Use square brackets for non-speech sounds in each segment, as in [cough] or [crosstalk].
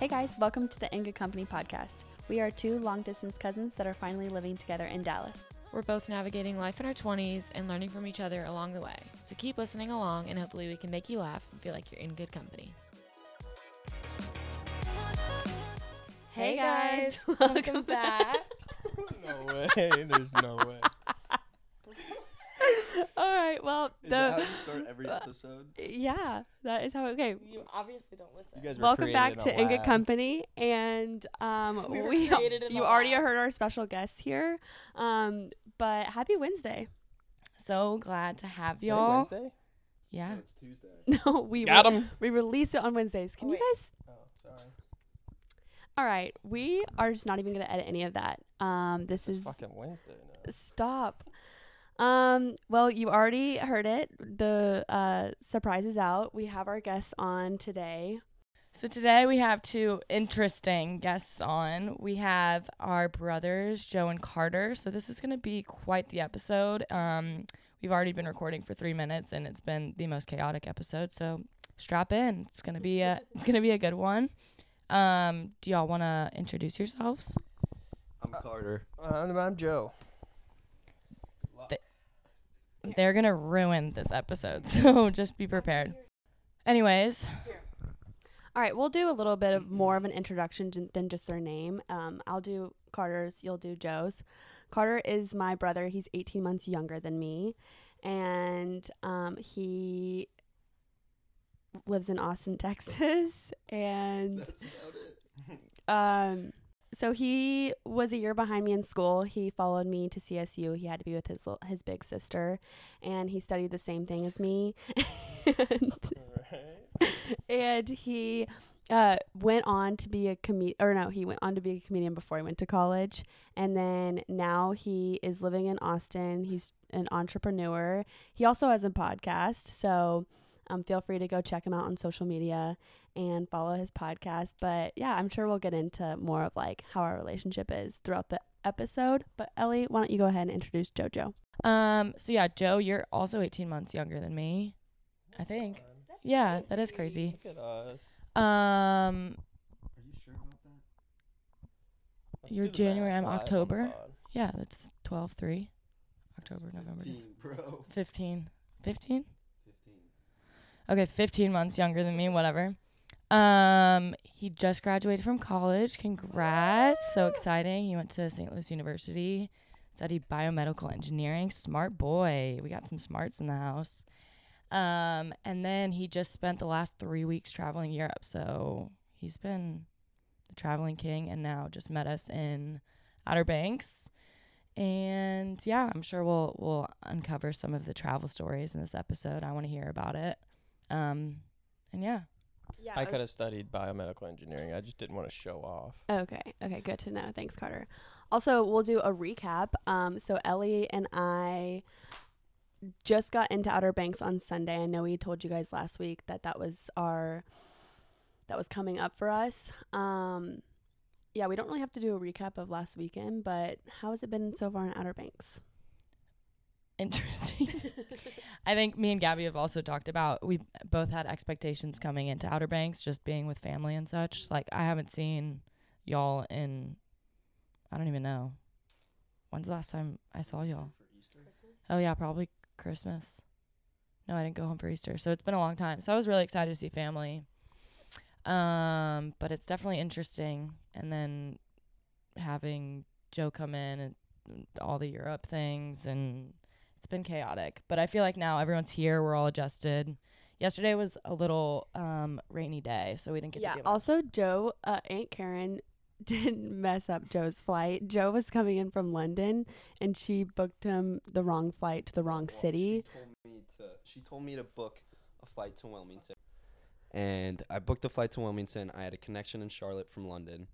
Hey guys, welcome to the In Good Company podcast. We are two long distance cousins that are finally living together in Dallas. We're both navigating life in our 20s and learning from each other along the way. So keep listening along, and hopefully, we can make you laugh and feel like you're in good company. Hey guys, [laughs] welcome back. [laughs] no way. There's no way. All right, well, Is the that how you start every [laughs] episode? yeah, that is how. It okay, You obviously don't listen. You guys were welcome back created to in In Good. Company, and um, We were we [laughs] created in you a already lab. heard our special guests here. Um, but happy Wednesday. so glad to have Is y'all. Wednesday? Yeah. No, it's Tuesday. [laughs] No, we Got re- 'em. we release it on Wednesdays. Can Oh, you guys? Oh, sorry. All right, we are just not even gonna edit any of that. Um, this It's is fucking Wednesday now. Stop. Um, well, you already heard it. The uh, surprise is out. We have our guests on today. So today we have two interesting guests on. We have our brothers, Joe and Carter. So this is going to be quite the episode. Um, we've already been recording for three minutes, and it's been the most chaotic episode. So strap in. It's gonna be a [laughs] it's gonna be a good one. Um, do y'all want to introduce yourselves? I'm Carter. I'm, I'm Joe. They're gonna ruin this episode, [laughs] so just be prepared. Anyways, All right, we'll do a little bit of more of an introduction j- than just their name. Um, I'll do Carter's. You'll do Joe's. Carter is my brother. He's 18 months younger than me, and um, he lives in Austin, [laughs] Texas, and That's about it. Um, so he was a year behind me in school. He followed me to CSU. He had to be with his his big sister, and he studied the same thing as me. [laughs] and, Alright. and he uh, went on to be a comedian, or no, he went on to be a comedian before he went to college. And then now he is living in Austin. He's an entrepreneur. He also has a podcast, so um, feel free to go check him out on social media and follow his podcast. But yeah, I'm sure we'll get into more of like how our relationship is throughout the episode. But Ellie, why don't you go ahead and introduce JoJo? um, so yeah, Joe, you're also 18 months younger than me. I think. Yeah, that is crazy. Look at us. Um, Are you sure about that? Let's You're January, I'm October. yeah, that's 12 3. October, November, December. 15, bro. 15. 15? 15. Okay, 15 months younger than me, whatever. Um, he just graduated from college. Congrats. So exciting. He went to St. Louis University, studied biomedical engineering. Smart boy. We got some smarts in the house. Um, and then he just spent the last 3 weeks traveling Europe. So he's been the traveling king and now just met us in Outer Banks. And yeah, I'm sure we'll we'll uncover some of the travel stories in this episode. I want to hear about it. Um, and yeah, Yeah, I could have studied biomedical engineering. I just didn't want to show off. Okay. Okay. Good to know. Thanks, Carter. Also, we'll do a recap. Um, so Ellie and I just got into Outer Banks on Sunday. I know we told you guys last week that that was our that was coming up for us. Um, yeah, we don't really have to do a recap of last weekend, but how has it been so far in Outer Banks? Interesting. [laughs] [laughs] I think me and Gabby have also talked about we both had expectations coming into Outer Banks, just being with family and such. Like I haven't seen y'all in I don't even know. When's the last time I saw y'all? For Easter? Oh yeah, probably Christmas. No, I didn't go home for Easter. So it's been a long time. So I was really excited to see family. Um, but it's definitely interesting and then having Joe come in and all the Europe things and it's been chaotic. But I feel like now everyone's here, we're all adjusted. Yesterday was a little um rainy day, so we didn't get yeah. to do much. Also, Joe, uh, Aunt Karen [laughs] didn't mess up Joe's flight. Joe was coming in from London, and she booked him the wrong flight to the wrong Well, city. She told me to. She told me to book a flight to Wilmington, and I booked a flight to Wilmington. I had a connection in Charlotte from London.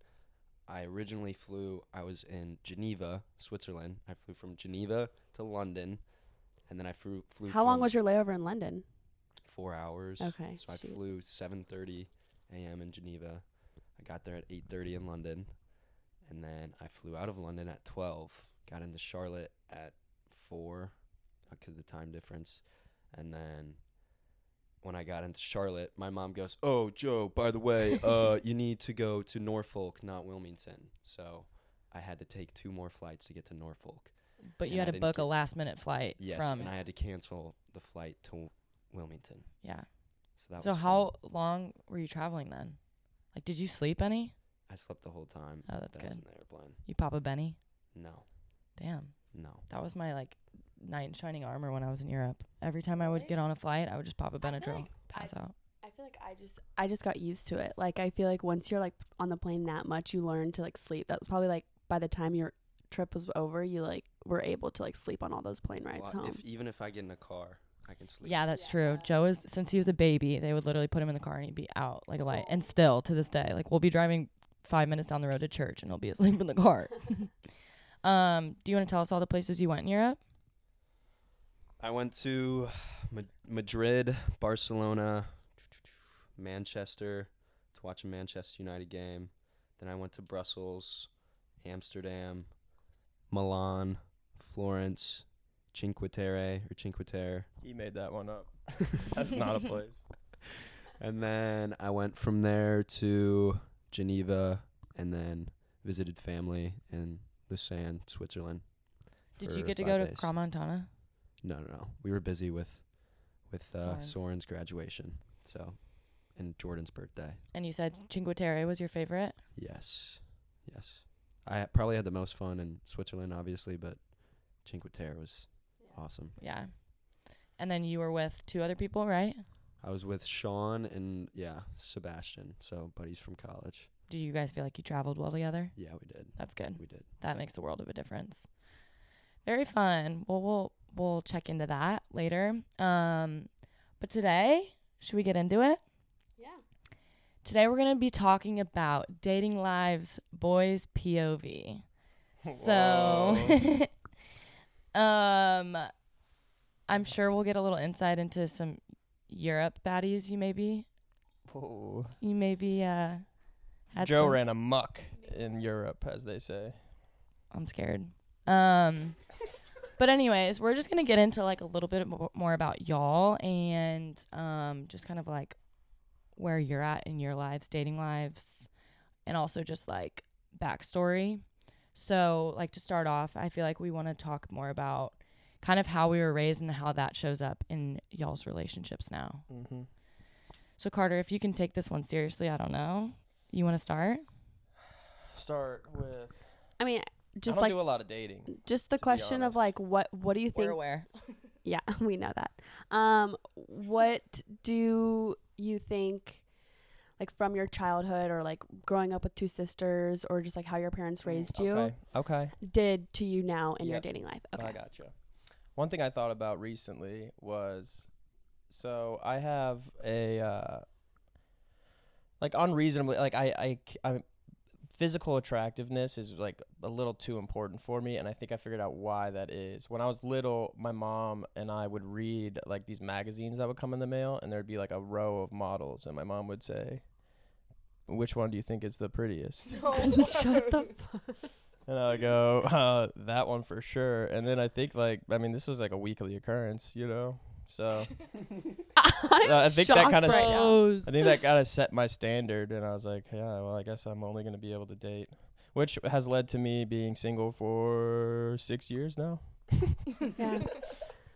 I originally flew. I was in Geneva, Switzerland. I flew from Geneva to London, and then I flew. flew How long was your layover in London? Four hours. Okay, So I shoot. flew 7:30 a.m. in Geneva. I got there at 8:30 in London, and then I flew out of London at 12. Got into Charlotte at four, because of the time difference, and then when I got into Charlotte, my mom goes, "Oh, Joe, by the way, [laughs] uh, you need to go to Norfolk, not Wilmington." So I had to take two more flights to get to Norfolk. But you And I had to book a last minute flight Yes, from and I had to cancel the flight to Wilmington. yeah. So that So was how long were you traveling then? Like, did you sleep any? I slept the whole time. Oh, that's that I was good. in the airplane. You pop a Benny? No, Damn, no. that was my like knight in shining armor when I was in Europe. Every time I would get on a flight, I would just pop a Benadryl, like I- pass out. I feel like I just I just got used to it. Like I feel like once you're like on the plane that much, you learn to like sleep. That was probably like by the time your trip was over, you like were able to like sleep on all those plane rides Well, home. if even if I get in a car, I can sleep. Yeah, that's Yeah. true. Joe is since he was a baby, they would literally put him in the car and he'd be out like a light. And still to this day, like we'll be driving five minutes down the road to church and he'll be asleep in the car. [laughs] [laughs] um, do you want to tell us all the places you went in Europe? I went to Ma- Madrid, Barcelona, Manchester to watch a Manchester United game. Then I went to Brussels, Amsterdam, Milan, Florence, Cinque Terre or Cinque Terre. He made that one up. [laughs] That's not a place. And then I went from there to Geneva and then visited family in Lausanne, Switzerland. Did you get to five go to days. Crans-Montana? No, no, no. We were busy with with uh, Soren's. Soren's graduation. So, and Jordan's birthday. And you said Cinque Terre was your favorite? Yes, yes. I ha- probably had the most fun in Switzerland, obviously, but Cinque Terre was awesome. Yeah. And then you were with two other people, right? I was with Sean and yeah, Sebastian. So buddies from college. Did you guys feel like you traveled well together? Yeah, we did. That's good. We did. That makes the world of a difference. Very fun. Well, we'll we'll check into that later. Um, but today, should we get into it? Today we're gonna be talking about dating lives, boys POV. So, [laughs] um, I'm sure we'll get a little insight into some Europe baddies. You maybe Whoa. you maybe uh had Joe ran amok in Europe, as they say. I'm scared. Um, but anyways, we're just gonna get into like a little bit mo- more about y'all and um, just kind of like where you're at in your lives, dating lives, and also just like backstory. So, like to start off, I feel like we want to talk more about kind of how we were raised and how that shows up in y'all's relationships now. Mm-hmm. So, Carter, if you can take this one seriously, I don't know. You want to start? Start with. I mean, I just don't like do a lot of dating. just the question of like what what do you think? We're aware. [laughs] Yeah, [laughs] we know that. Um, what do you think, like from your childhood or like growing up with two sisters or just like how your parents raised you, Okay. Okay. did to you now in your dating life? Okay. I gotcha. One thing I thought about recently was, so I have a uh, like unreasonably like I I I'm physical attractiveness is like a little too important for me and I think I figured out why that is. When I was little, my mom and I would read like these magazines that would come in the mail and there'd be like a row of models and my mom would say, "Which one do you think is the prettiest?" [laughs] [laughs] Shut the [laughs] fuck. And I go, uh, that one for sure. And then I think like, I mean, this was like a weekly occurrence, you know. So I'm [laughs] I think that kinda right. I think that [laughs] kind of set my standard, and I was like, yeah, well, I guess I'm only gonna be able to date, which has led to me being single for six years now. [laughs] Yeah.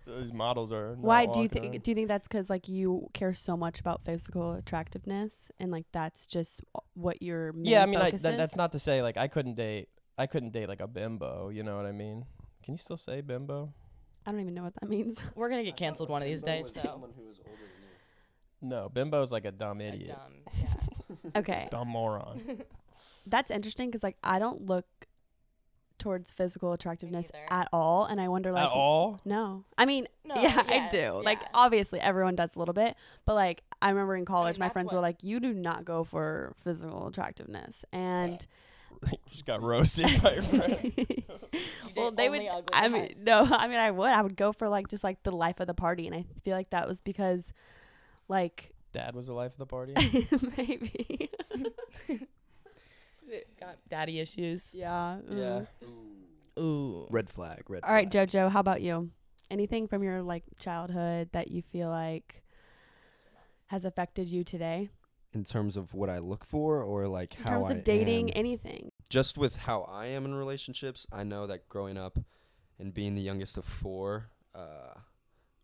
So these models are. Why do you think? Do you think that's because like you care so much about physical attractiveness and like that's just what your main Yeah, I mean, I, focus that, is? that's not to say like I couldn't date. I couldn't date like a bimbo. You know what I mean? Can you still say bimbo? I don't even know what that means. [laughs] We're gonna get canceled one of these days. So. who was older than you. No, bimbo's like a dumb idiot, Dumb, [laughs] yeah. Okay, dumb moron. [laughs] that's interesting because like I don't look towards physical attractiveness neither. at all, and I wonder like At all? No, I mean, No, yeah, I yes, do. Like yeah. obviously everyone does a little bit, but like I remember in college, my that's friends were what- like, "You do not go for physical attractiveness," and [laughs] just got roasted by your friend. well, they would. I mean, guys. no, [laughs] I mean, I would. I would go for like just like the life of the party, and I feel like that was because, like, Dad was the life of the party. [laughs] maybe. Got daddy issues. yeah. yeah. mm. Ooh. Red flag. Red. All right, flag. JoJo. How about you? Anything from your like childhood that you feel like has affected you today In terms of what I look for, or like in how terms I of dating, am. anything? just with how I am in relationships, I know that growing up and being the youngest of four, uh,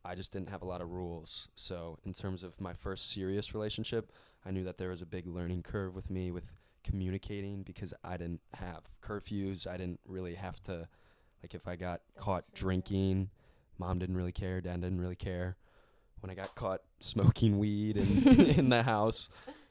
I just didn't have a lot of rules. So, in terms of my first serious relationship, I knew that there was a big learning curve with me with communicating because I didn't have curfews. I didn't really have to, like, if I got caught drinking, mom didn't really care, dad didn't really care. When I got caught smoking weed in, [laughs] [laughs] in the house,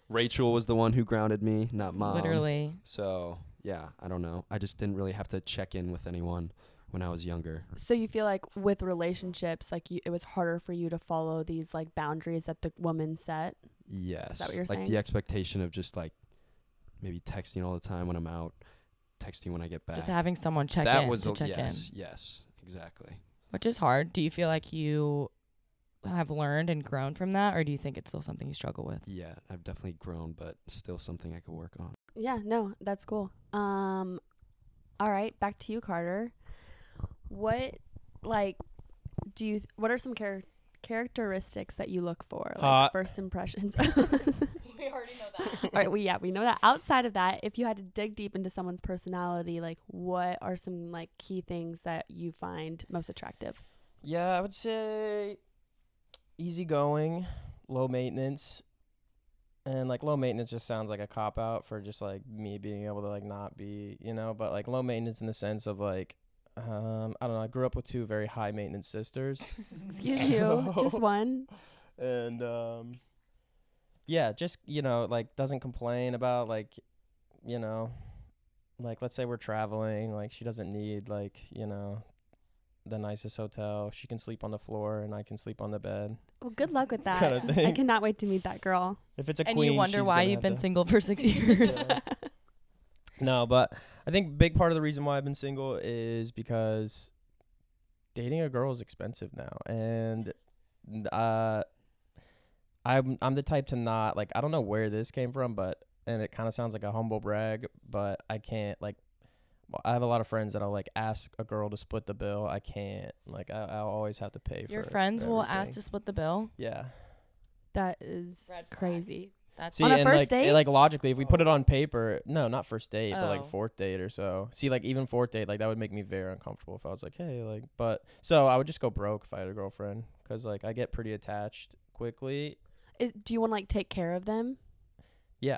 Rachel was the one who grounded me, not mom. Literally. So yeah, I don't know. I just didn't really have to check in with anyone when I was younger. So you feel like with relationships, like you, it was harder for you to follow these like boundaries that the woman set. Yes. That what you're saying? like saying? the expectation of just like maybe texting all the time when I'm out, texting when I get back. Just having someone check that in was to a, check yes, in, yes, exactly. which is hard. Do you feel like you have learned and grown from that, or do you think it's still something you struggle with? Yeah, I've definitely grown, but still something I could work on. Yeah, no, that's cool. Um, all right, back to you, Carter. What like do you? What are some char- characteristics that you look for? Like Hot. first impressions. [laughs] [laughs] we already know that. All right, we yeah, we know that. Outside of that, if you had to dig deep into someone's personality, like what are some like key things that you find most attractive? Yeah, I would say easygoing, low maintenance. And like low maintenance just sounds like a cop out for just like me being able to like not be, you know, but like low maintenance in the sense of like um I don't know, I grew up with two very high maintenance sisters. [laughs] Excuse [laughs] you, just one. and um yeah, just you know, like doesn't complain about like you know, like let's say we're traveling, like she doesn't need like, you know, the nicest hotel. She can sleep on the floor and I can sleep on the bed. Well, good luck with that. Kinda I cannot wait to meet that girl. If it's a and queen, you wonder she's why you've been to- single for six years. Yeah. [laughs] No, but I think big part of the reason why I've been single is because dating a girl is expensive now, and uh, I'm I'm the type to not like I don't know where this came from, but and it kind of sounds like a humble brag, but I can't like. Well, I have a lot of friends that'll like ask a girl to split the bill. I can't like I I always have to pay for it. Your for friends will ask to split the bill. yeah. That is Red flag. crazy. That's See, On a and first like, date? like logically, if we put it oh. on paper, no, not first date, but Oh. like fourth date or so. See, like even fourth date, like that would make me very uncomfortable if I was like, hey, like, but so I would just go broke if I had a girlfriend, cause like I get pretty attached quickly. Is, do you want to like take care of them? Yeah,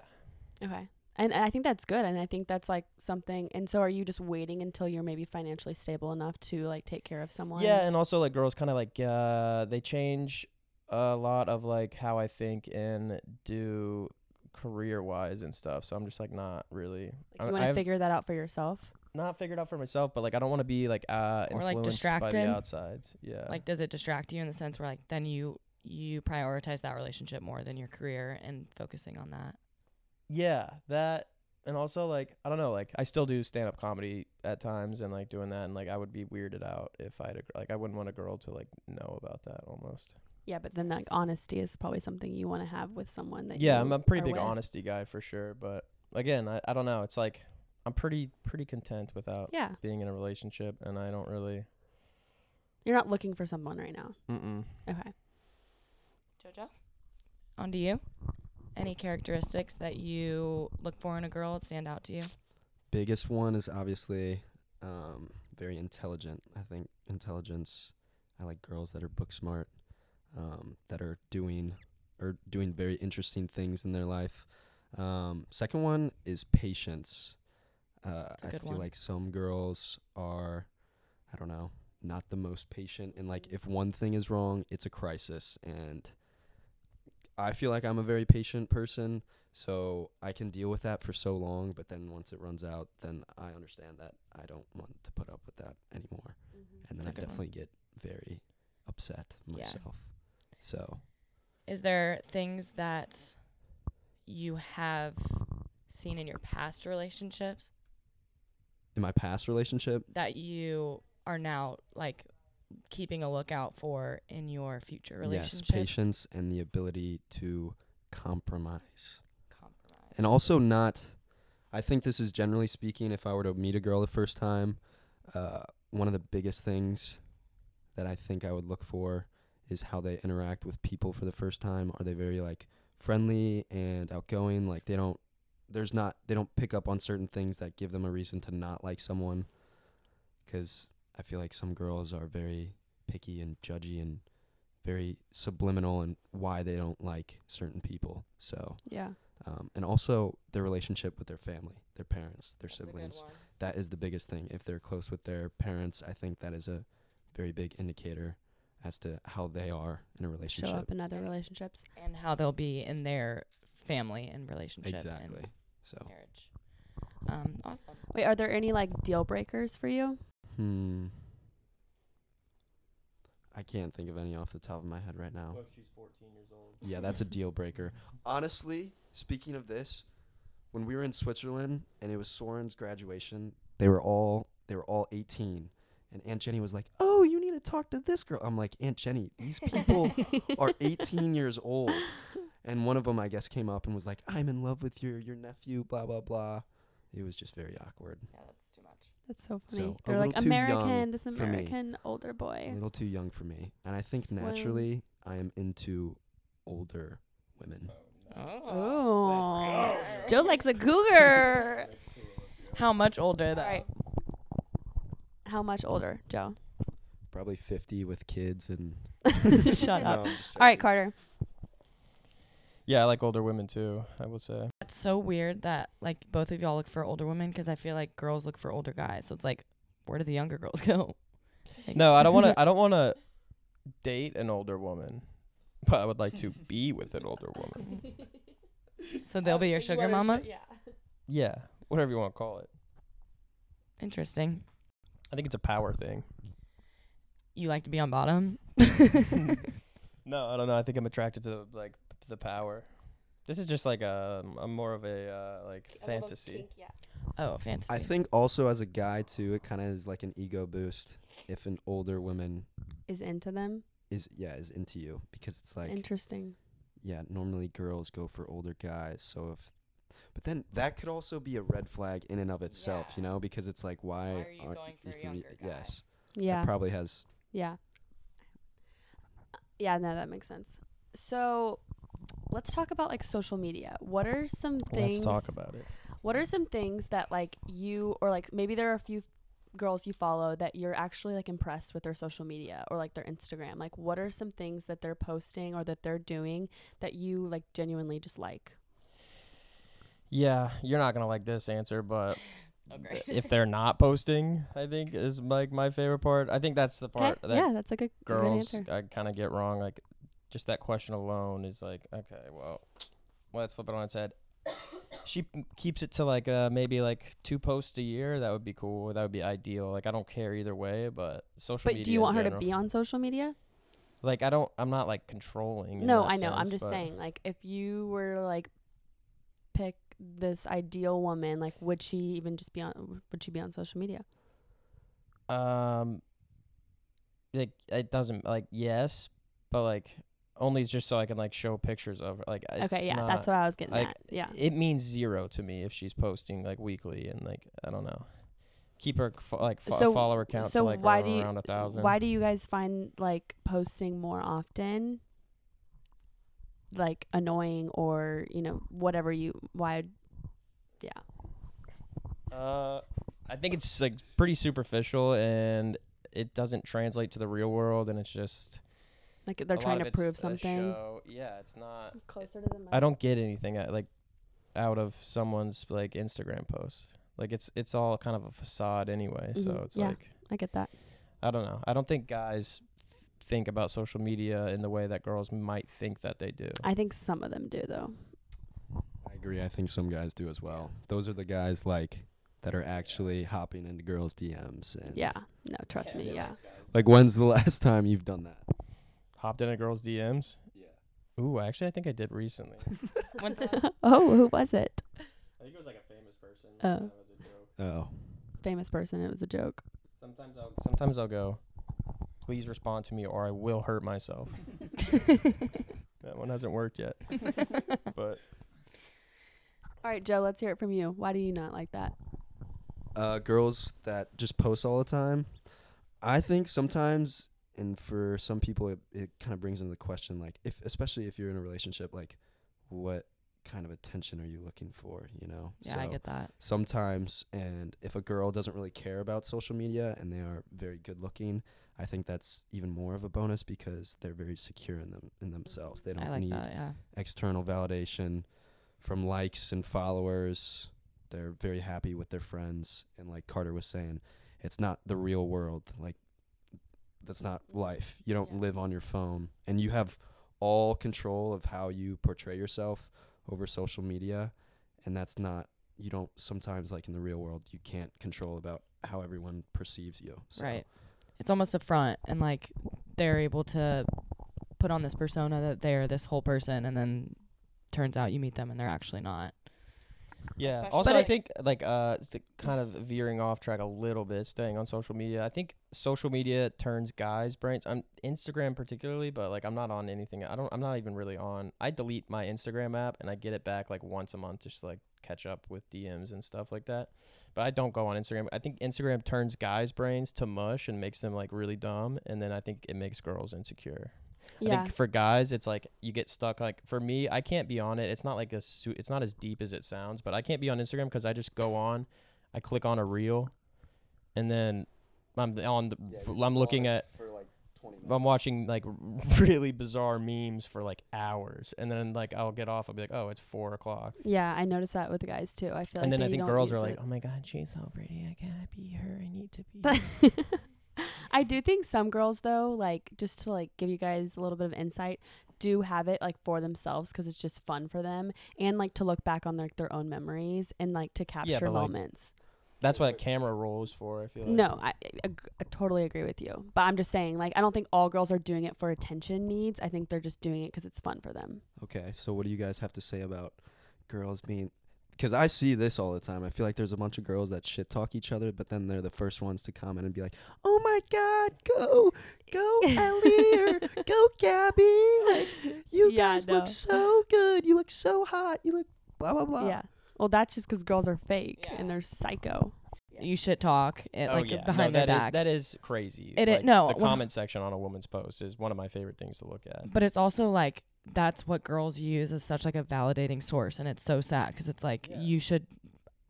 Okay. And, and I think that's good. And I think that's like something. And so are you just waiting until you're maybe financially stable enough to like take care of someone? yeah, and also like girls kind of like uh they change a lot of like how I think and do career wise and stuff. So I'm just like not really. Like you want to figure that out for yourself? not figured out for myself, but like I don't want to be like uh Or, like, influenced by distracted? the outsides. Yeah, like does it distract you in the sense where like then you you prioritize that relationship more than your career and focusing on that? Yeah, that and also like I don't know, like I still do stand up comedy at times and like doing that and like I would be weirded out if I had a, gr- like I wouldn't want a girl to like know about that almost. Yeah, but then like honesty is probably something you want to have with someone that you Yeah, you I'm a pretty are big with. honesty guy for sure, but again, I, I don't know, it's like I'm pretty pretty content without Yeah. being in a relationship and I don't really You're not looking for someone right now. mm mm. Okay. Jojo? On to you. Any characteristics that you look for in a girl that stand out to you? Biggest one is obviously um, very intelligent. I think intelligence. I like girls that are book smart, um, that are doing or doing very interesting things in their life. Um, second one is patience. Uh, I feel one. like some girls are, I don't know, not the most patient, and like if one thing is wrong, it's a crisis. And I feel like I'm a very patient person, so I can deal with that for so long. But then once it runs out, then I understand that I don't want to put up with that anymore, mm-hmm. and That's then I good one. definitely get very upset Yeah. myself. So Is there things that you have seen in your past relationships in my past relationship, that you are now like keeping a lookout for in your future relationships? yes, patience and the ability to compromise. Compromise. and also not i think this is generally speaking if i were to meet a girl the first time uh, one of the biggest things that i think i would look for is how they interact with people for the first time. Are they very like friendly and outgoing? Like they don't there's not they don't pick up on certain things that give them a reason to not like someone cuz I feel like some girls are very picky and judgy and very subliminal in why they don't like certain people. So, Yeah. um, and also their relationship with their family, their parents, their siblings. That is the biggest thing. If they're close with their parents, I think that is a very big indicator as to how they are in a relationship. Show relationship. up in other relationships. And how they'll be in their family and relationship Exactly. and So, marriage. Um, awesome. Wait, are there any like deal breakers for you? Hmm. I can't think of any off the top of my head right now. What if she's 14 years old? Yeah, that's a [laughs] deal breaker. Honestly, speaking of this, when we were in Switzerland and it was Soren's graduation, they were all they were all 18, and Aunt Jenny was like, "Oh, you need to talk to this girl." I'm like, "Aunt Jenny, these people [laughs] are 18 years old." And one of them, I guess, came up and was like, "I'm in love with your your nephew." Blah blah blah. It was just very awkward. Yeah, that's too much. That's so So, funny. a They're like little too young American, this. American older boy. A little too young for me, and I think Swim. naturally I am into older women. Oh, Joe likes a cougar. [laughs] How much older though? All right. How much older, Joe? Probably 50 with kids and. [laughs] Shut No, up. I'm All right. Carter. Yeah, I like older women too. I would say. That's so weird that like both of y'all look for older women because I feel like girls look for older guys. So it's like, where do the younger girls [laughs] go? Like- No, I don't want to. [laughs] I don't want to date an older woman, but I would like to be with an older woman. So they'll be your sugar mama. Yeah. Yeah, whatever you want to call it. Interesting. I think it's a power thing. You like to be on bottom. [laughs] No, I don't know. I think I'm attracted to the, like the power. This is just like a, a more of a uh, like fantasy. Oh, fantasy. I think also as a guy too, it kind of is like an ego boost if an older woman Is into them. is yeah is into you because it's like Interesting. yeah normally girls go for older guys so if but then that could also be a red flag in and of itself you know because it's like why, Why are you aren't- going for a if you- younger guy? yes Yeah. that probably has Yeah. Yeah, no, that makes sense. So, let's talk about like social media. What are some things Let's talk about it. What are some things that like you or like maybe there are a few girls you follow that you're actually like impressed with their social media or like their Instagram? Like what are some things that they're posting or that they're doing that you like genuinely just like? Yeah, you're not gonna like this answer, but [laughs] Okay. if they're not posting, I think is like my favorite part. I think that's the part that yeah, that's like a good, good girls answer. I kind of get wrong. Like, just that question alone is like, okay, well, well, let's flip it on its head. She p- keeps it to like uh maybe like two posts a year. That would be cool. That would be ideal. Like, I don't care either way, but social But media. do you in want her to general- be on social media? Like, I don't. I'm not like controlling. in No, that I know. I'm sense, just but- saying like if you were to, like pick this ideal woman, like would she even just be on would she be on social media? Um, like it doesn't like yes, but like only just so I can like show pictures of her. Like it's okay, yeah, not, that's what I was getting like at. Yeah. it means zero to me if she's posting like weekly and like I don't know. Keep her fo- like fo- So- follower count so to like why around, do you- around a thousand. Why do you guys find like posting more often like annoying or, you know, whatever you why yeah. Uh, I think it's like pretty superficial and it doesn't translate to the real world and it's just Like they're lot trying to prove something. show. Yeah, it's not. Closer to the mic. I don't get anything uh, like out of someone's like Instagram post. Like it's it's all kind of a facade anyway. So Mhm, it's yeah. like I get that. I don't know. I don't think guys think about social media in the way that girls might think that they do. I think some of them do though. I agree I think some guys do as well those are the guys like that are actually hopping into girls DMs and Yeah. No, trust me, yeah. like when's the [laughs] last time you've done that Hopped in a girl's DMs. yeah Ooh, actually, I think I did recently. [laughs] When's that? [laughs] oh, who was it? I think it was like a famous person. Oh. and it was a joke. oh Famous person, it was a joke. Sometimes I'll sometimes I'll go. Please respond to me, or I will hurt myself. [laughs] that one hasn't worked yet, but All right, Joe, let's hear it from you. Why do you not like that? uh, girls that just post all the time. I think sometimes and for some people it, it kind of brings into the question like if especially if you're in a relationship like what kind of attention are you looking for you know Yeah, I get that. sometimes and if a girl doesn't really care about social media and they are very good looking i think that's even more of a bonus because they're very secure in them in themselves they don't like need that. Yeah. external validation from likes and followers. They're very happy with their friends. And like Carter was saying, it's not the real world. Like, that's not life. You don't Yeah. live on your phone. And you have all control of how you portray yourself over social media. And that's not, you don't sometimes, like in the real world, you can't control about how everyone perceives you. So Right. It's almost a front, and like they're able to put on this persona that they're this whole person, and then turns out you meet them and they're actually not. Yeah. Especially- Also, But I it- think like uh, to kind of veering off track a little bit, staying on social media. I think social media turns guys' brains. I'm Instagram particularly, but like I'm not on anything. I don't. I'm not even really on. I delete my Instagram app and I get it back like once a month just to like catch up with DMs and stuff like that. But I don't go on Instagram. I think Instagram turns guys' brains to mush and makes them like really dumb, and then I think it makes girls insecure. I think for guys, it's like you get stuck. Like for me, I can't be on it. It's not like a su- it's not as deep as it sounds, but I can't be on Instagram because I just go on, I click on a reel, and then I'm on the. f- I'm looking at. for like I'm watching like [laughs] really bizarre memes for like hours, and then like I'll get off. I'll be like, oh, it's four o'clock, Yeah, I noticed that with the guys too. I feel like and then I think girls are use like, it. oh my god, she's so pretty. I gotta be her. I need to be. [laughs] her." I do think some girls though, like just to like give you guys a little bit of insight, do have it like for themselves because it's just fun for them and like to look back on like their own memories and like to capture but, like, moments. That's what a camera roll is for. I feel like. No, I, I, I totally agree with you. But I'm just saying, like, I don't think all girls are doing it for attention needs. I think they're just doing it because it's fun for them. Okay, so what do you guys have to say about girls being? Because I see this all the time. I feel like there's a bunch of girls that shit talk each other, but then they're the first ones to comment and be like, "Oh my God, go, go, Ellie, or [laughs] go, Gabby! Like, you Yeah, guys no. look so good. You look so hot. You look blah blah blah." Yeah. Well, that's just because girls are fake Yeah. and they're psycho. You shit talk it, Oh, like yeah. behind no, their that is- back. that is crazy. It i- like, no, the when- comment section on a woman's post is one of my favorite things to look at. but it's also like that's what girls use as such like a validating source and it's so sad because it's like Yeah. you should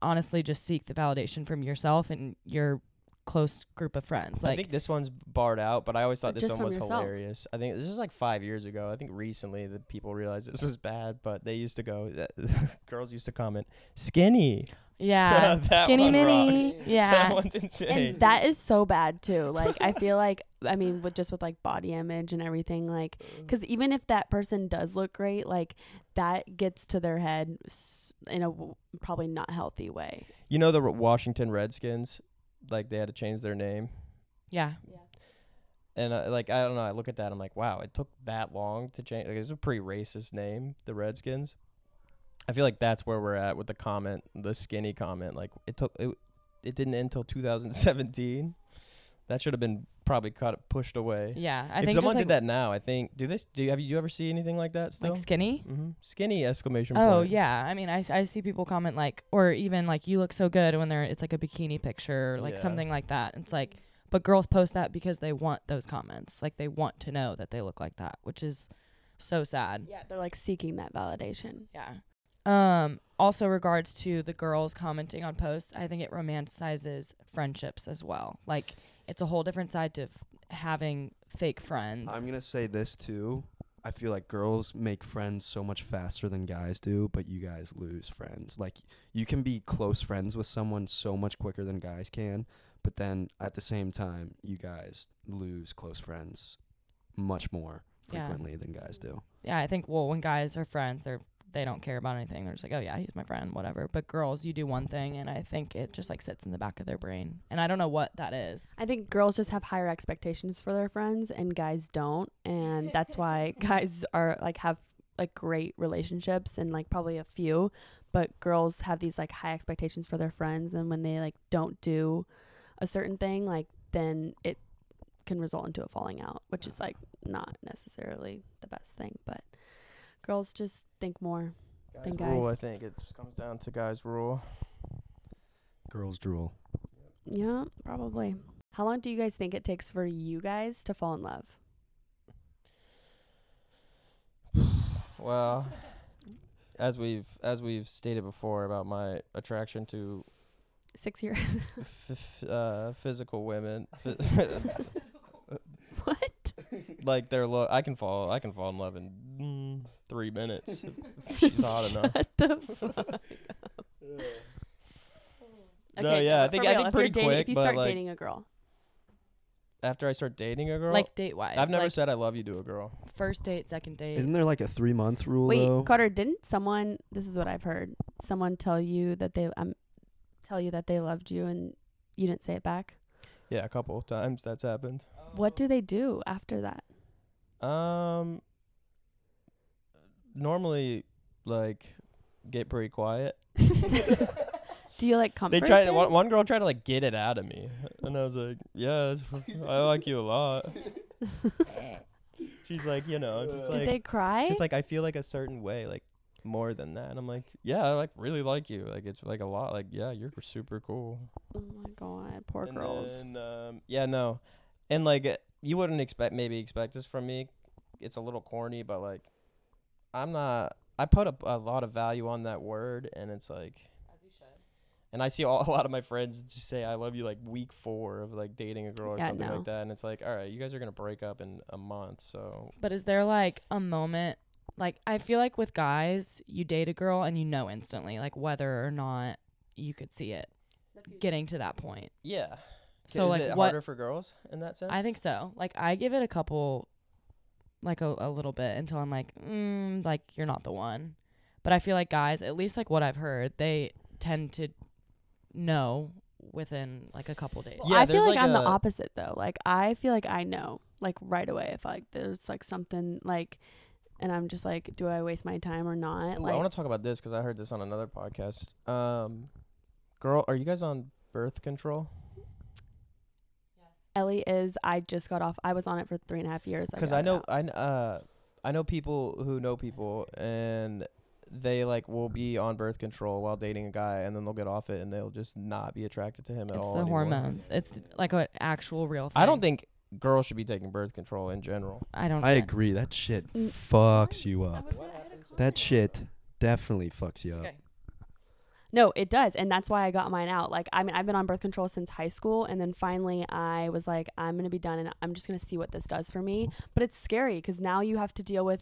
honestly just seek the validation from yourself and your close group of friends I think this one's barred out, but I always thought this one was yourself. hilarious. I think this was like five years ago. I think recently the people realized this was bad, but they used to go. [laughs] girls used to comment, "Skinny." yeah [laughs] skinny one mini [laughs] that yeah one's insane. And that is so bad too. Like, I feel like, I mean, with just with like body image and everything, like, mm. because even if that person does look great, like, that gets to their head in a w- probably not healthy way. you know the Washington Redskins, like they had to change their name, yeah Yeah. and uh, like I don't know. I look at that, I'm like, wow, it took that long to change. Like it's a pretty racist name, the Redskins. I feel like that's where we're at with the comment, the skinny comment. Like it took it, it didn't end until 2017. That should have been probably cut pushed away. yeah i if think someone just like, did that now, I think do this. Do you have you ever see anything like that still? like skinny hmm Skinny exclamation Oh point. yeah, I mean, I, I see people comment like, or even like, you look so good when they're it's like a bikini picture, or like Yeah. something like that. It's like, but girls post that because they want those comments, like they want to know that they look like that, which is so sad. Yeah, they're like seeking that validation. Yeah. Um. Also, regards to the girls commenting on posts, I think it romanticizes friendships as well. Like, it's a whole different side to f- having fake friends. I'm gonna say this too. I feel like girls make friends so much faster than guys do, but you guys lose friends. Like you can be close friends with someone so much quicker than guys can, but then at the same time, you guys lose close friends much more Yeah. frequently than guys do. yeah, I think well, when guys are friends, they're they don't care about anything. They're just like, oh yeah, he's my friend, whatever. But girls, you do one thing, and I think it just like sits in the back of their brain, and I don't know what that is. I think girls just have higher expectations for their friends and guys don't. And that's why [laughs] guys are like have like great relationships and like probably a few, but girls have these like high expectations for their friends and when they like don't do a certain thing, like then it can result into a falling out, which is like not necessarily the best thing, but girls just think more. Guys Than rule. I think it just comes down to guys rule. Girls drool. Yeah, probably. How long do you guys think it takes for you guys to fall in love? [sighs] Well, as we've as we've stated before about my attraction to Six years. f- f- uh, physical women, [laughs] Phy- [laughs] what? like their look, I can fall. I can fall in love in three minutes if [laughs] she's hot enough. Shut the fuck. [laughs] No, Okay, yeah, I for think- I real, think if pretty you're dating, quick, If you but, start like, dating a girl, After I start dating a girl, like date wise. I've never like said I love you to a girl. first date, second date. Isn't there like a three month rule wait, though? Carter, didn't someone? This is what I've heard. Someone tell you that they um, tell you that they loved you and you didn't say it back. Yeah, a couple of times that's happened. What do they do after that? Um, normally, like, get pretty quiet. [laughs] Do you like comfort? They tried. them? One, one girl tried to like get it out of me, and I was like, "Yeah, I like you a lot." She's like, you know, just Did like, they cry? she's like, I feel like a certain way, like more than that. And I'm like, yeah, I like really like you. Like it's like a lot. Like yeah, you're super cool. oh my god, poor and girls. Then, um, yeah, no, and like you wouldn't expect maybe expect this from me. It's a little corny, but like, I'm not. I put a, a lot of value on that word, and it's like. And I see all, [laughs] a lot of my friends just say "I love you" like week four of like dating a girl or Yeah, something no. like that, and it's like, all right, you guys are gonna break up in a month, so But is there like a moment like I feel like with guys, you date a girl and you know instantly like whether or not you could see it getting to that point. yeah. So Is like it what harder for girls in that sense? I think so. Like I give it a couple like a, a little bit until I'm like, mm, like you're not the one. But I feel like guys, at least like what I've heard, they tend to know within like a couple days. Well, Yeah, I feel like, like I'm the opposite though. Like I feel like I know like right away if like there's like something like, and I'm just like, do I waste my time or not? Ooh, like I want to talk about this because I heard this on another podcast. Um, girl, are you guys on birth control? Ellie is. I just got off. I was on it for three and a half years. Because got I know. I uh I know people who know people and they like will be on birth control while dating a guy and then they'll get off it and they'll just not be attracted to him at It's all. It's the anymore. hormones. It's like an actual real thing. I don't think girls should be taking birth control in general. I don't I think- agree. That shit fucks you up. was gonna- I had a comment That shit definitely fucks you up. Okay. No, it does, and that's why I got mine out. Like, I mean, I've been on birth control since high school, and then finally, I was like, I'm gonna be done, and I'm just gonna see what this does for me. But it's scary because now you have to deal with,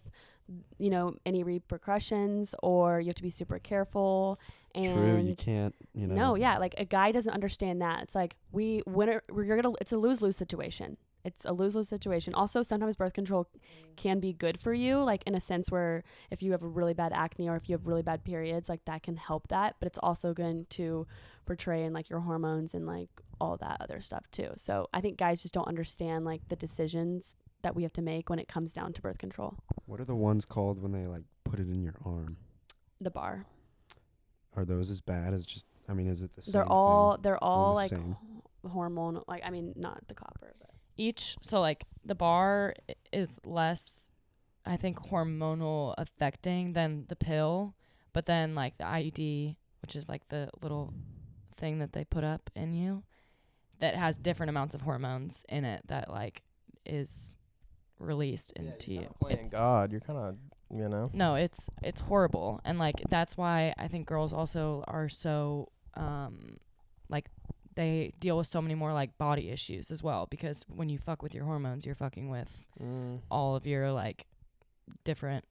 you know, any repercussions, or you have to be super careful. And True, you can't. You know. no, yeah, like a guy doesn't understand that. It's like we winner, we're gonna. It's a lose lose situation. It's a lose lose situation. Also, sometimes birth control can be good for you, like in a sense where if you have a really bad acne or if you have really bad periods, like that can help that. But it's also going to portray in like your hormones and like all that other stuff too. So I think guys just don't understand like the decisions that we have to make when it comes down to birth control. What are the ones called when they like put it in your arm? The bar. Are those as bad as just? I mean, is it the same? They're all Thing? they're all the like same? Like I mean, not the copper, but each so like the bar is less i think hormonal affecting than the pill but then like the iud which is like the little thing that they put up in you that has different amounts of hormones in it that like is released into you Playing It's- God, you're kind of you know. no it's it's horrible and like that's why i think girls also are so um they deal with so many more like body issues as well because when you fuck with your hormones you're fucking with Mm. all of your like different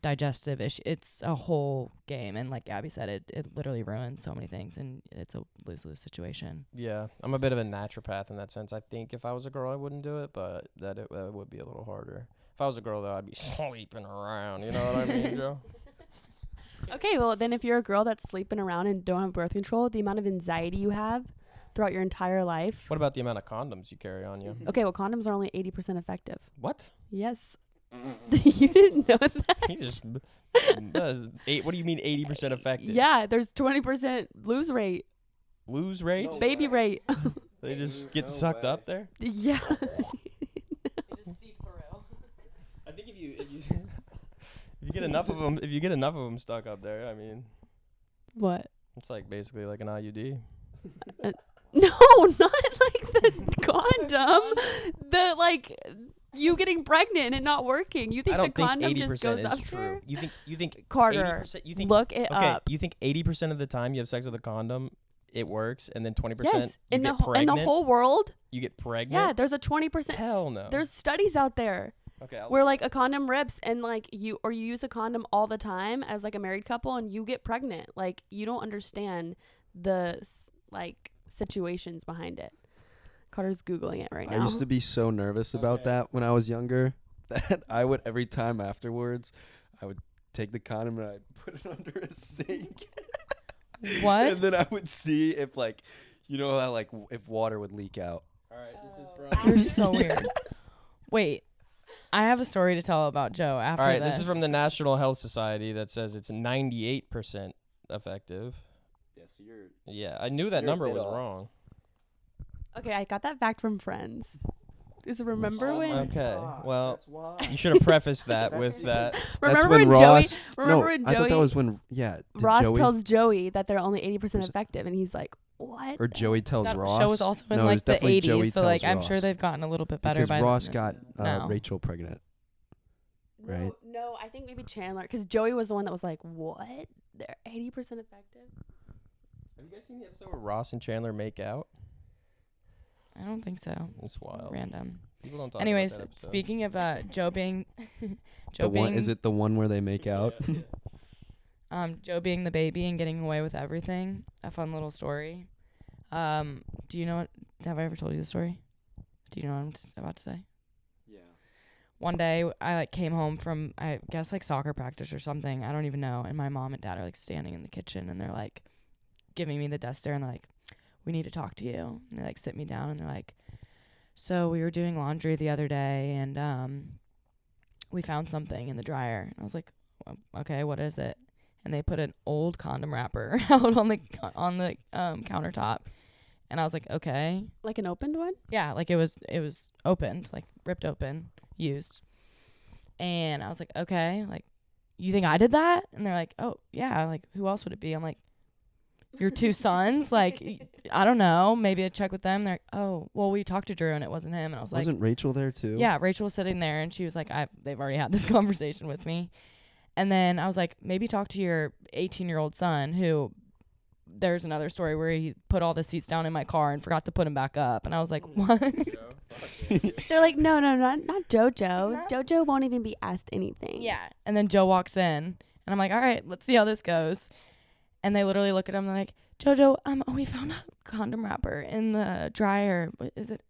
digestive issues it's a whole game and like abby said it it literally ruins so many things and it's a lose-lose situation Yeah, I'm a bit of a naturopath in that sense. I think if I was a girl, I wouldn't do it, but that it that would be a little harder. If I was a girl, though, I'd be [laughs] sleeping around. You know what I mean, [laughs] Joe? Okay, well then if you're a girl that's sleeping around and don't have birth control, the amount of anxiety you have throughout your entire life. What about the amount of condoms you carry on you? Mm-hmm. Okay, well condoms are only 80% effective. What? Yes. [laughs] you didn't know that? [laughs] You just that is eight. What do you mean, eighty percent effective? Yeah, there's 20% lose rate, Lose rate? No. baby rate. They just get no sucked way. up there. yeah. I think if you if you [laughs] if you get enough of them, if you get enough of them stuck up there, I mean, what? it's like basically like an IUD. Uh, [laughs] No. not like the condom. The like you getting pregnant and not working. You think the condom just goes up true. there? You think you think [laughs] Carter, 80%, you think Look it okay, up. you think eighty percent of the time you have sex with a condom, it works, and then twenty percent Yes, you in the in the whole world. you get pregnant. Yeah, there's a twenty percent. Hell no. There's studies out there okay. I'll where like a condom rips and like you or you use a condom all the time as like a married couple and you get pregnant. Like you don't understand the like situations behind it. Carter's googling it right now. I used to be so nervous about Okay. that when I was younger [laughs] that I would every time afterwards, I would take the condom and I'd put it [laughs] under a sink. [laughs] What? and then I would see if like, you know how like w- if water would leak out. All right. This is Oh. from. You're so weird. Wait, I have a story to tell about Joe after All right. this. This is from the National Health Society that says it's ninety-eight percent effective. Yes, you're. Yeah, I knew that number was off. wrong. okay, I got that fact from Friends. Is remember Oh when? Okay, gosh, well. You should have prefaced that That's with that. [laughs] Remember That's when when Ross. Joey? Remember no, when I thought that was when yeah. did Ross Joey, tells Joey that they're only eighty percent effective, and he's like, "What?" or Joey tells that Ross. show was also in no, like the definitely Joey 80s, so tells like I'm sure they've gotten a little bit better because by Ross then. got uh, now. Rachel pregnant. No, right? No, I think maybe Chandler, because Joey was the one that was like, "What? They're eighty percent effective." Have you guys seen the episode where Ross and Chandler make out? I don't think so. It's wild. Random. People don't talk Anyways, about that episode. speaking of uh, Joe being [laughs] Joe The being one is it the one where they make out? [laughs] um Joe being the baby and getting away with everything. A fun little story. Um, do you know what? Have I ever told you the story? Do you know what I'm s- about to say? yeah. One day I like came home from I guess like soccer practice or something. I don't even know. And my mom and dad are like standing in the kitchen and they're like giving me the duster and they're like, "We need to talk to you." And they like sit me down and they're like, "So we were doing laundry the other day and um we found something in the dryer." And I was like, "Well, "Okay, what is it?" And they put an old condom wrapper [laughs] out on the on the um countertop. And I was like, "Okay." Like an opened one? Yeah, like it was it was opened, like ripped open, used. And I was like, okay, like you think I did that? And they're like, oh yeah, like who else would it be? I'm like, your two sons, like I don't know, maybe I check with them. They're like, oh, well we talked to Drew and it wasn't him. And I was like, Wasn't Rachel there too? yeah, Rachel was sitting there and she was like, I they've already had this [laughs] conversation with me. And then I was like, maybe talk to your 18 year old son who there's another story where he put all the seats down in my car and forgot to put them back up. And I was like, mm. what? [laughs] They're like, "No, no, not not JoJo. Not- JoJo won't even be asked anything." yeah. And then Joe walks in and I'm like, all right, let's see how this goes. And they literally look at him like, Jojo, um, we found a condom wrapper in the dryer. What Is it?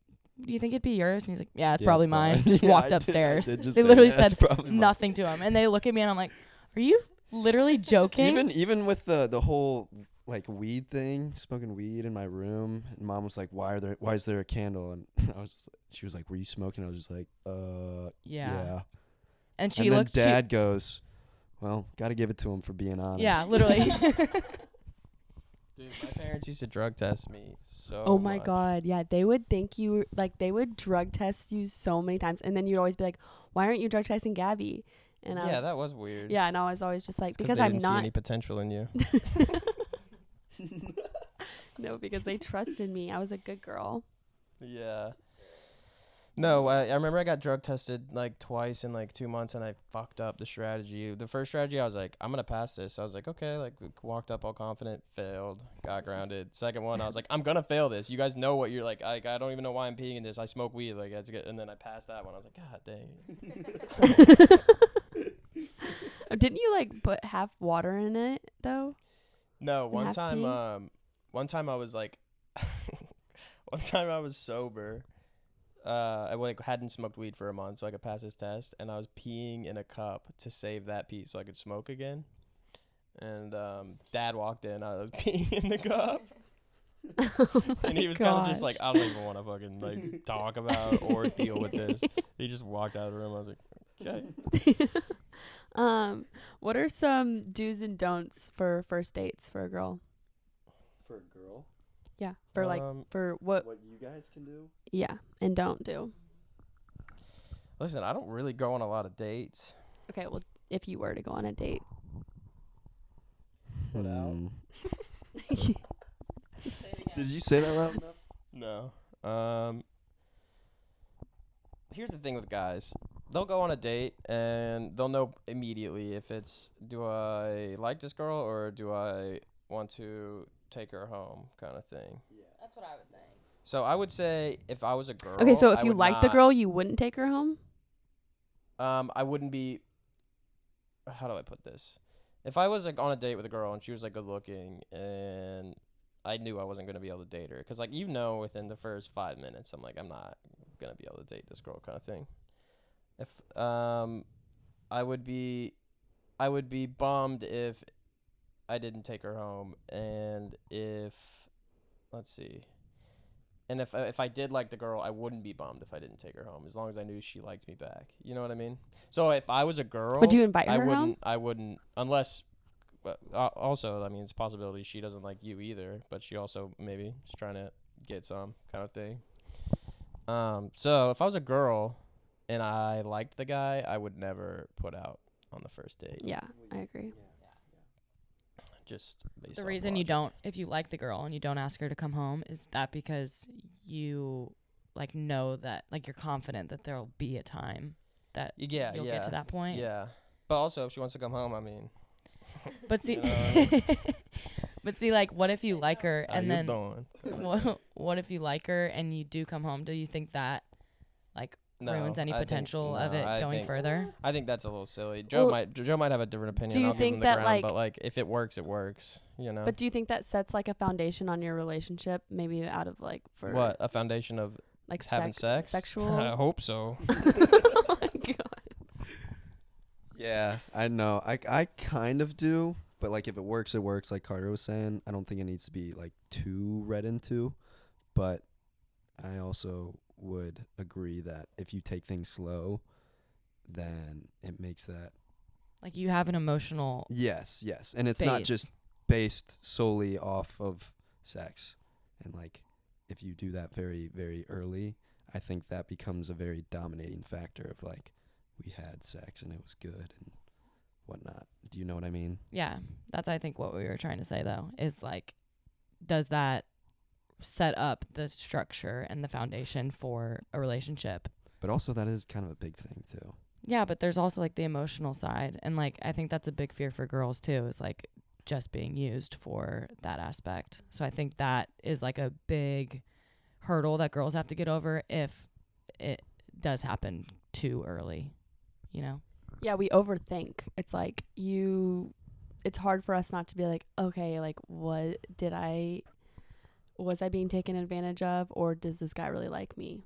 Do you think it'd be yours? And he's like, yeah, it's Yeah, probably it's mine. mine. [laughs] Just Yeah, walked I did- I upstairs. did just they say, literally "Yeah, [laughs] it's said probably mine." nothing to him. And they look at me and I'm like, are you literally [laughs] joking? Even even with the the whole like weed thing, smoking weed in my room, and mom was like, "Why are there? Why is there a candle?" And I was, just, like- she was like, "Were you smoking?" I was just like, "Uh, yeah. yeah." And she and then looked. she- dad goes, "Well, got to give it to him for being honest." yeah, [laughs] literally. Dude, my parents used to drug test me so. Oh my much. god, yeah, they would think you like they would drug test you so many times, and then you'd always be like, "Why aren't you drug testing Gabby?" And I, yeah, that was weird. yeah, and I was always just like, It's because I'm didn't see not any potential in you. [laughs] [laughs] no, because they trusted me. I was a good girl. Yeah. No, I, I remember I got drug tested like twice in like two months, and I fucked up the strategy. The first strategy, I was like, I'm gonna pass this. I was like, okay, like walked up all confident, failed, got grounded. Second one, I was like, I'm gonna fail this. You guys know what you're like. I, I don't even know why I'm peeing in this. I smoke weed, like that's good. And then I passed that one. I was like, God dang. [laughs] Didn't you like put half water in it though? No, one time, pee? um, one time I was like, [laughs] one time I was sober. Uh, I like hadn't smoked weed for a month, so I could pass this test, and I was peeing in a cup to save that pee so I could smoke again. And um, Dad walked in, I was [laughs] peeing in the cup, [laughs] and he was kind of just like, I don't even want to fucking like [laughs] talk about or deal with this. He just walked out of the room. I was like, okay. um, what are some do's and don'ts for first dates for a girl? For a girl, Yeah, for like Um, for what? what you guys can do? Yeah, and don't do. listen, I don't really go on a lot of dates. Okay, well, if you were to go on a date, Put out. Hmm. [laughs] Did you say that loud enough? [laughs] No. Um. Here's the thing with guys. They'll go on a date and they'll know immediately if it's do I like this girl or do I want to take her home kind of thing. Yeah. That's what I was saying. So I would say if I was a girl. Okay, so I if you would liked the girl, you wouldn't take her home. um, I wouldn't be. How do I put this? If I was like on a date with a girl and she was like good looking and I knew I wasn't gonna be able to date her, cause like you know within the first five minutes I'm like I'm not gonna be able to date this girl kind of thing. If um, I would be, I would be bummed if I didn't take her home, and if, let's see. And if if I did like the girl, I wouldn't be bummed if I didn't take her home, as long as I knew she liked me back. You know what I mean? So if I was a girl, Would you invite I her wouldn't. home? I wouldn't unless. But uh, also, I mean, it's a possibility she doesn't like you either, but she also maybe is trying to get some kind of thing. Um. So if I was a girl, and I liked the guy, I would never put out on the first date. Yeah, I agree. Just The reason you don't, if you like the girl and you don't ask her to come home, is that because you like know that, like you're confident that there'll be a time that Yeah, you'll yeah, get to that point. Yeah, but also if she wants to come home, I mean, [laughs] But see, You know what [laughs] I but see, like, what if you like her how and you then [laughs] what, what if you like her and you do come home? Do you think that No, ruins any I think- potential of no, it I going think- further? I think that's a little silly. Joe Well, might Joe might have a different opinion. Do you I'll give think him the that, ground, like- but like if it works, it works. You know. But do you think that sets like a foundation on your relationship, maybe out of like for what a foundation of like having sex, sex? sexual? [laughs] I hope so. [laughs] [laughs] oh my god. Yeah, I know. I I kind of do, but like if it works, it works. Like Carter was saying, I don't think it needs to be like too read into, but I also would agree that if you take things slow, then it makes that Like you have an emotional yes, yes, and it's not base. just based solely off of sex, and like if you do that very very early, I think that becomes a very dominating factor of like we had sex and it was good and whatnot. Do you know what I mean? Yeah, that's I think what we were trying to say though is like, does that set up the structure and the foundation for a relationship? But also that is kind of a big thing too. Yeah, but there's also like the emotional side, and like I think that's a big fear for girls too. Is like just being used for that aspect. So I think that is like a big hurdle that girls have to get over if it does happen too early. You know. Yeah, we overthink. It's like you it's hard for us not to be like, okay, like what did I was I being taken advantage of or does this guy really like me?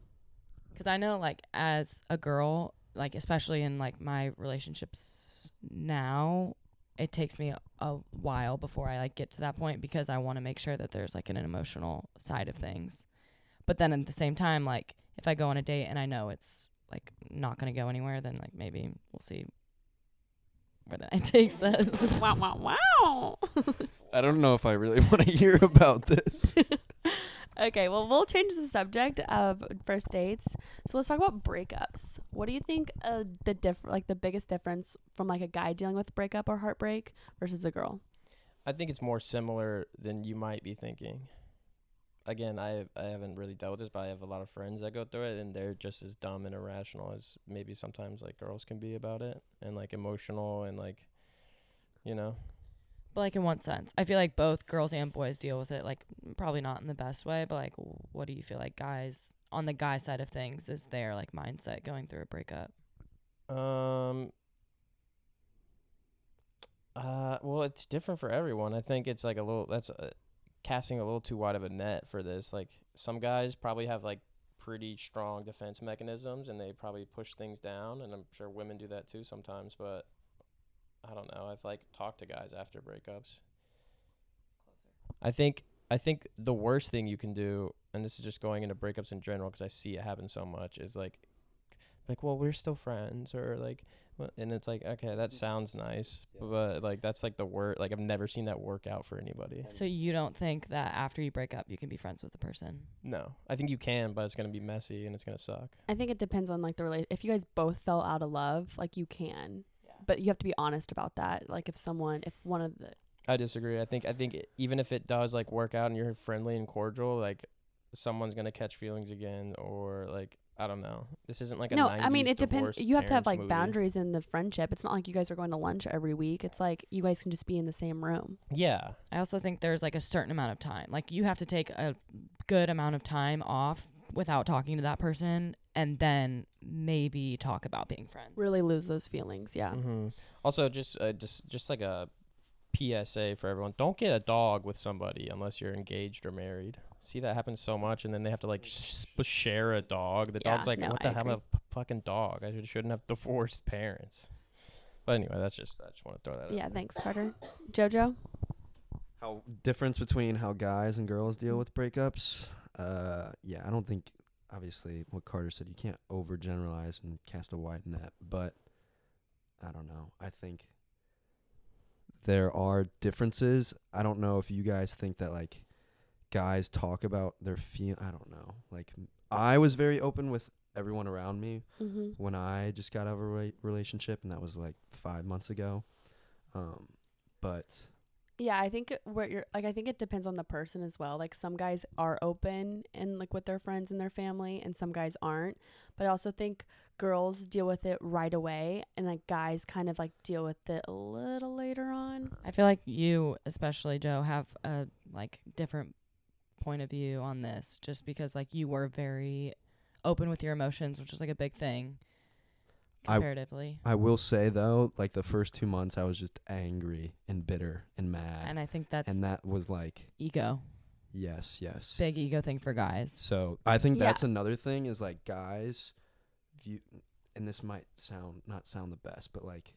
Because I know, like, as a girl, like, especially in like my relationships now, it takes me a, a while before I like get to that point because I want to make sure that there's like an emotional side of things. But then at the same time, like, if I go on a date and I know it's like not gonna go anywhere, then like maybe we'll see where the night takes us. wow, wow, wow. I don't know if I really [laughs] want to hear about this. [laughs] okay, well, we'll change the subject of first dates. So let's talk about breakups. What do you think uh, the diff- like the biggest difference from like a guy dealing with breakup or heartbreak versus a girl? I think it's more similar than you might be thinking. Again, I I haven't really dealt with this, but I have a lot of friends that go through it, and they're just as dumb and irrational as maybe sometimes like girls can be about it, and like emotional and like, you know. But like in what sense? I feel like both girls and boys deal with it like probably not in the best way, but like what do you feel like guys on the guy side of things is their like mindset going through a breakup? Um. Uh, well, it's different for everyone. I think it's like a little that's uh, casting a little too wide of a net for this. Like some guys probably have like pretty strong defense mechanisms, and they probably push things down. And I'm sure women do that too sometimes. But I don't know. I've like talked to guys after breakups. I think I think the worst thing you can do, and this is just going into breakups in general, because I see it happen so much, is like, like, well, we're still friends, or like, and it's like, okay, that sounds nice, Yeah. but like that's like the word. Like I've never seen that work out for anybody. So you don't think that after you break up you can be friends with the person? No, I think you can, but it's gonna be messy and it's gonna suck. I think it depends on like the relate. If you guys both fell out of love, like you can, but you have to be honest about that. Like if someone, if one of the I disagree. I think I think it, even if it does like work out and you're friendly and cordial, like someone's gonna catch feelings again or like I don't know. This isn't like a no, I mean it depends. You have to have like movie. boundaries in the friendship. It's not like you guys are going to lunch every week. It's like you guys can just be in the same room. Yeah, I also think there's like a certain amount of time. Like you have to take a good amount of time off without talking to that person and then maybe talk about being friends. Really lose those feelings. Yeah. hmm Also, just uh, just just like a PSA for everyone: don't get a dog with somebody unless you're engaged or married. See that happens so much, and then they have to like sh- share a dog. The Yeah, dog's like, no, "What I the hell? I'm a p- fucking dog. I should- shouldn't have divorced parents." But anyway, that's just I just want to throw that. out Yeah. there. Thanks, Carter. Jojo. How difference between how guys and girls deal with breakups? Uh, yeah, I don't think obviously what Carter said. You can't overgeneralize and cast a wide net, but I don't know. I think there are differences. I don't know if you guys think that like guys talk about their feel. I don't know. Like I was very open with everyone around me Mm-hmm. when I just got out of a re- relationship, and that was like five months ago. Um, but Yeah, I think it- where you're like I think it depends on the person as well. Like some guys are open and like with their friends and their family and some guys aren't. But I also think girls deal with it right away and like guys kind of like deal with it a little later on. I feel like you, especially Joe, have a like different point of view on this just because like you were very open with your emotions, which is like a big thing I- comparatively. I will say though, like the first two months, I was just angry and bitter and mad, and I think that's and that was like ego. yes, yes. Big ego thing for guys. So I think Yeah. that's another thing is like guys view, and this might sound not sound the best, but like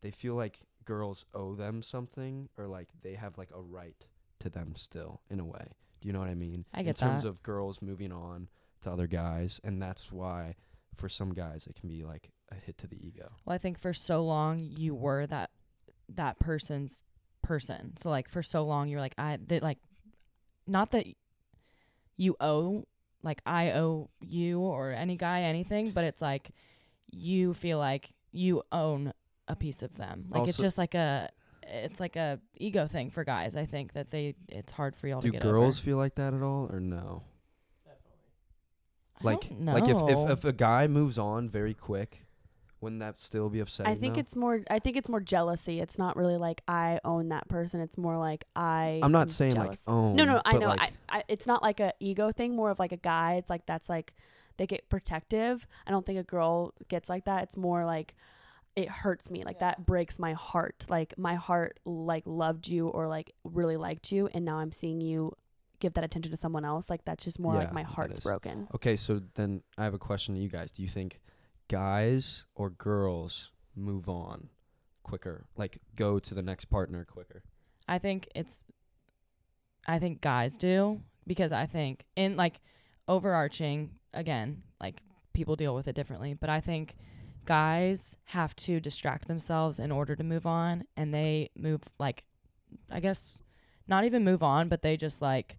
they feel like girls owe them something or like they have like a right to them still in a way. You know what I mean? I get in terms that. of girls moving on to other guys, and that's why for some guys it can be like a hit to the ego. Well, I think for so long you were that that person's person. So like for so long you're like I that like not that you owe like I owe you or any guy anything, but it's like you feel like you own a piece of them. Like it's just like a it's like a ego thing for guys. I think that they it's hard for y'all Do to get girls over. feel like that at all or no? I Like don't like if, know. if if a guy moves on very quick, wouldn't that still be upsetting? I think though? it's more I think it's more jealousy. It's not really like I own that person. It's more like I I'm am not saying jealous. like own. No, no, I but, know. Like, I, I, it's not like a ego thing. More of like a guy. It's like that's like they get protective. I don't think a girl gets like that. It's more like it hurts me. Like that breaks my heart. Like my heart like loved you or like really liked you, and now I'm seeing you give that attention to someone else. Like that's just more Yeah, like my heart's broken. okay, so then I have a question to you guys. Do you think guys or girls move on quicker? Like go to the next partner quicker? I think it's I think guys do because I think in like overarching again, like people deal with it differently, but I think guys have to distract themselves in order to move on and they move like I guess not even move on, but they just like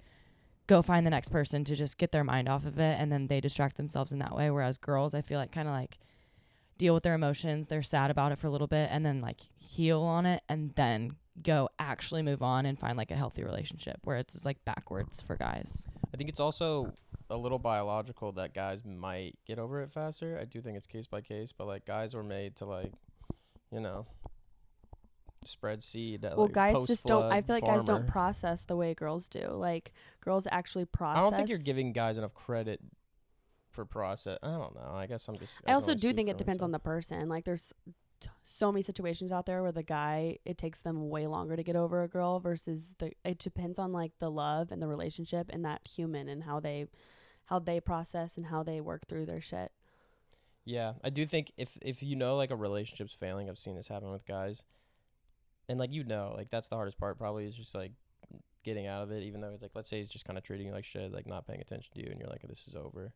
go find the next person to just get their mind off of it and then they distract themselves in that way whereas girls I feel like kind of like deal with their emotions, they're sad about it for a little bit and then like heal on it and then go actually move on and find like a healthy relationship where it's just like backwards for guys. I think it's also a little biological that guys might get over it faster. I do think it's case by case, but like guys were made to like, you know, spread seed. Well, like, guys just don't. I feel like guys don't process the way girls do. Like girls actually process. I don't think you're giving guys enough credit for process. I don't know. I guess I'm just. I also do think it depends on the person. Like there's so many situations out there where the guy it takes them way longer to get over a girl versus the it depends on like the love and the relationship and that human and how they how they process and how they work through their shit. Yeah, I do think if if you know like a relationship's failing, I've seen this happen with guys, and like you know, like that's the hardest part. Probably is just like getting out of it. Even though it's like, let's say he's just kind of treating you like shit, like not paying attention to you, and you're like, this is over.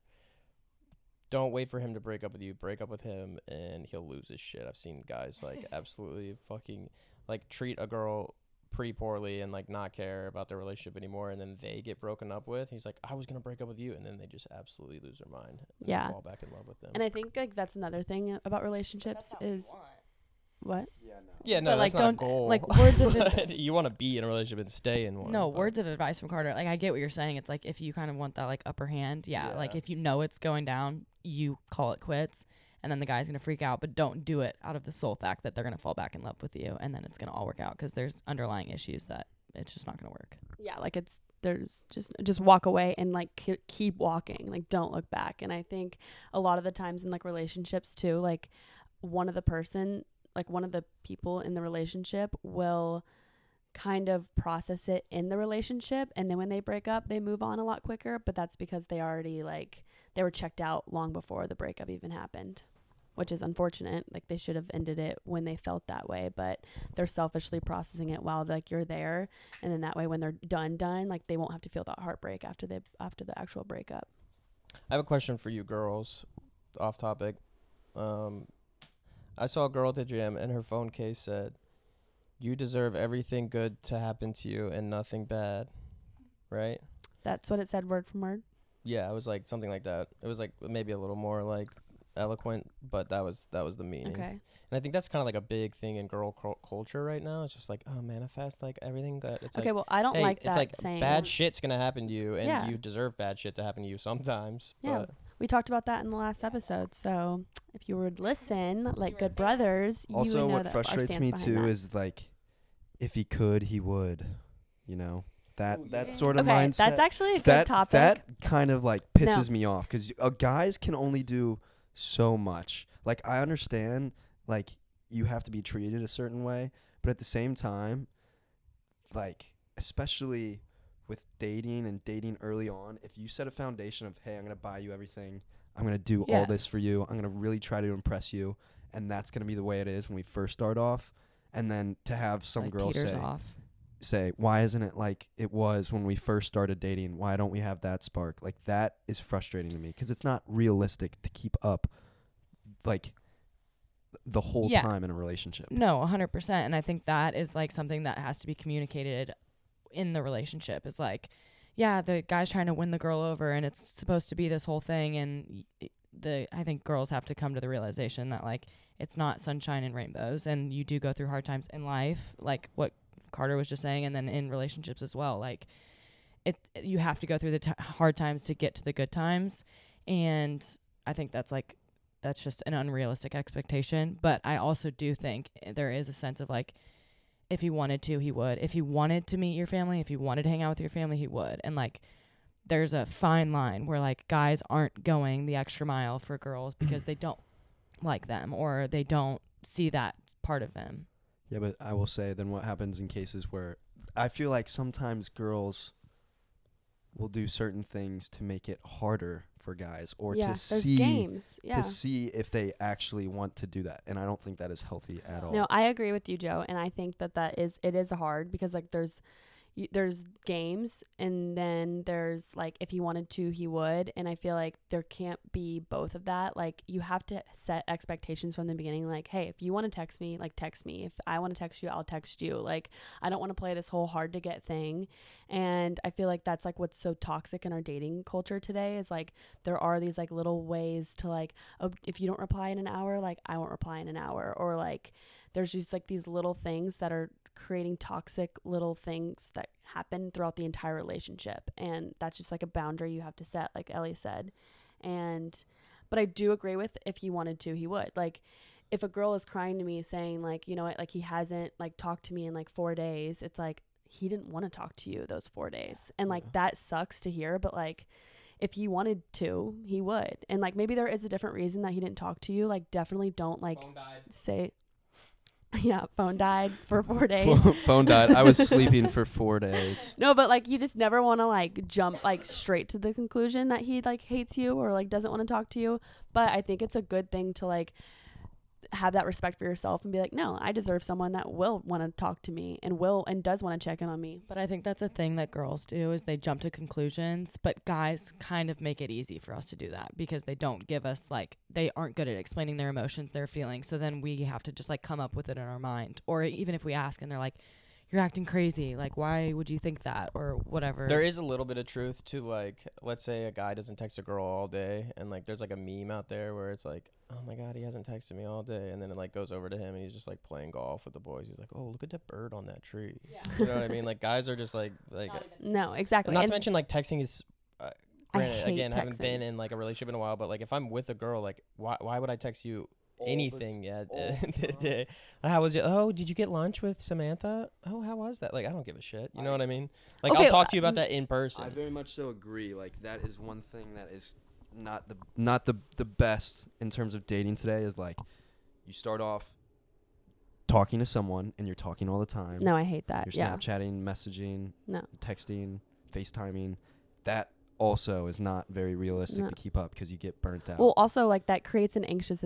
Don't wait for him to break up with you. Break up with him, and he'll lose his shit. I've seen guys like [laughs] absolutely fucking like treat a girl pretty poorly and like not care about their relationship anymore, and then they get broken up with. He's like, I was gonna break up with you, and then they just absolutely lose their mind. and Yeah. fall back in love with them. And I think like that's another thing about relationships is what? Yeah, no, But, that's like, not don't- a goal. like, words of [laughs] But [laughs] you want to be in a relationship and stay in one. No, but- words of advice from Carter. Like I get what you're saying. It's like if you kind of want that like upper hand, yeah, Like Yeah. if you know it's going down, you call it quits, and then the guy's gonna freak out. But don't do it out of the sole fact that they're gonna fall back in love with you, and then it's gonna all work out because there's underlying issues that it's just not gonna work. Yeah, like it's there's just just walk away and like ke- keep walking. Like don't look back. And I think a lot of the times in like relationships too, like one of the person, like one of the people in the relationship will kind of process it in the relationship and then when they break up they move on a lot quicker but that's because they already like they were checked out long before the breakup even happened which is unfortunate like they should have ended it when they felt that way but they're selfishly processing it while like you're there and then that way when they're done done like they won't have to feel that heartbreak after they after the actual breakup I have a question for you girls, off topic. Um, I saw a girl at the gym and her phone case said, "You deserve everything good to happen to you and nothing bad." Right? that's what it said word for word Yeah, it was like something like that. It was like maybe a little more like eloquent, but that was that was the meaning. okay And I think that's kind of like a big thing in girl cul- culture right now. It's just like, oh, manifest like everything that it's okay like well i don't hey, like that it's like saying bad shit's gonna happen to you, and Yeah. you deserve bad shit to happen to you sometimes. Yeah. But we talked about that in the last episode so if you would listen like good brothers you Also, would know what that our frustrates me too that. is like, if he could, he would. You know that that sort of okay mindset. that's actually a good that topic that kind of like No. pisses me off because uh, guys can only do so much. Like I understand, like you have to be treated a certain way, but at the same time, like especially with dating and dating early on, if you set a foundation of hey, I'm gonna buy you everything, I'm gonna do all this for you, I'm gonna really try to impress you, and that's gonna be the way it is when we first start off, and then to have some like girls say off. say, why isn't it like it was when we first started dating? Why don't we have that spark? Like that is frustrating to me because it's not realistic to keep up like the whole Yeah. time in a relationship. No, 100%. And I think that is like something that has to be communicated in the relationship is like, yeah, the guy's trying to win the girl over and it's supposed to be this whole thing. And the, I think girls have to come to the realization that like it's not sunshine and rainbows and you do go through hard times in life, like what Carter was just saying, and then in relationships as well. Like, it, you have to go through the t- hard times to get to the good times. And I think that's like that's just an unrealistic expectation. But I also do think eh, there is a sense of like, if he wanted to, he would. If he wanted to meet your family, if he wanted to hang out with your family, he would. And like, there's a fine line where like guys aren't going the extra mile for girls mm-hmm. because they don't like them or they don't see that part of them. Yeah, but I will say then what happens in cases where I feel like sometimes girls will do certain things to make it harder for guys or yeah, to see games. Yeah. to see if they actually want to do that. And I don't think that is healthy at all. No, I agree with you, Joe, and I think that that is it is hard because like there's there's games and then there's like if he wanted to he would and I feel like there can't be both of that like you have to set expectations from the beginning like hey if you want to text me like text me. If I want to text you I'll text you. Like I don't want to play this whole hard to get thing and I feel like that's like what's so toxic in our dating culture today is like there are these like little ways to like oh, if you don't reply in an hour like I won't reply in an hour or like there's just like these little things that are creating toxic little things that happen throughout the entire relationship. And that's just like a boundary you have to set like Ellie said. And but I do agree with if he wanted to he would. Like if a girl is crying to me saying like you know what? Like he hasn't like talked to me in like 4 days it's like he didn't want to talk to you those 4 days. And like that sucks to hear but like if he wanted to he would. And like maybe there is a different reason that he didn't talk to you. Like definitely don't like say [laughs] yeah phone died for 4 [laughs] days Phone died. I was [laughs] sleeping for four days. no, but like you just never want to like jump like straight to the conclusion that he like hates you or like doesn't want to talk to you. But I think it's a good thing to like have that respect for yourself and be like, no, I deserve someone that will want to talk to me and will and does want to check in on me. But I think that's a thing that girls do is they jump to conclusions, but guys kind of make it easy for us to do that because they don't give us like they aren't good at explaining their emotions, their feelings. So then we have to just like come up with it in our mind. Or even if we ask and they're like, you're acting crazy. Like, why would you think that or whatever? There is a little bit of truth to like, let's say a guy doesn't text a girl all day, and like there's like a meme out there where it's like, oh my god, he hasn't texted me all day, and then it like goes over to him and he's just like playing golf with the boys. He's like, oh look at that bird on that tree. Yeah. [laughs] You know what I mean? Like guys are just like like. No, exactly. Not And to mention like texting is. Uh, I granted, hate again, haven't been in like a relationship in a while, but like if I'm with a girl, like why why would I text you anything yet [laughs] all the the day. How was it? Oh, did you get lunch with Samantha? Oh, how was that? Like, I don't give a shit. You know I- what I mean? Like, Okay, I'll talk to you uh, about that in person. I very much so agree. Like that is one thing that is not the not the the best in terms of dating today. Is like you start off talking to someone and you're talking all the time. no, I hate that. You're Yeah. Snapchatting, messaging, No. texting, FaceTiming. That also is not very realistic No. to keep up because you get burnt out. Well, also like that creates an anxious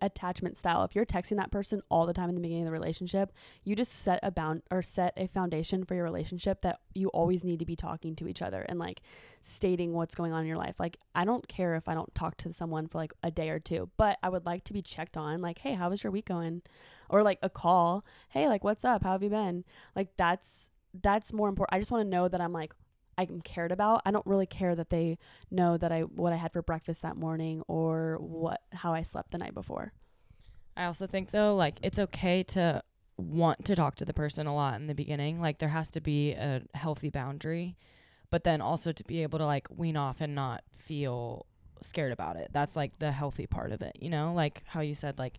attachment style. If you're texting that person all the time in the beginning of the relationship, you just set a bound or set a foundation for your relationship that you always need to be talking to each other and like stating what's going on in your life. Like I don't care if I don't talk to someone for like a day or two, but I would like to be checked on. Like, hey, how was your week going? Or like a call. Hey, like what's up? How have you been? Like that's that's more important. I just want to know that I'm like I'm cared about. I don't really care that they know that I what I had for breakfast that morning or what how I slept the night before. I also think though, like it's okay to want to talk to the person a lot in the beginning. Like there has to be a healthy boundary, but then also to be able to like wean off and not feel scared about it. That's like the healthy part of it, you know? Like how you said like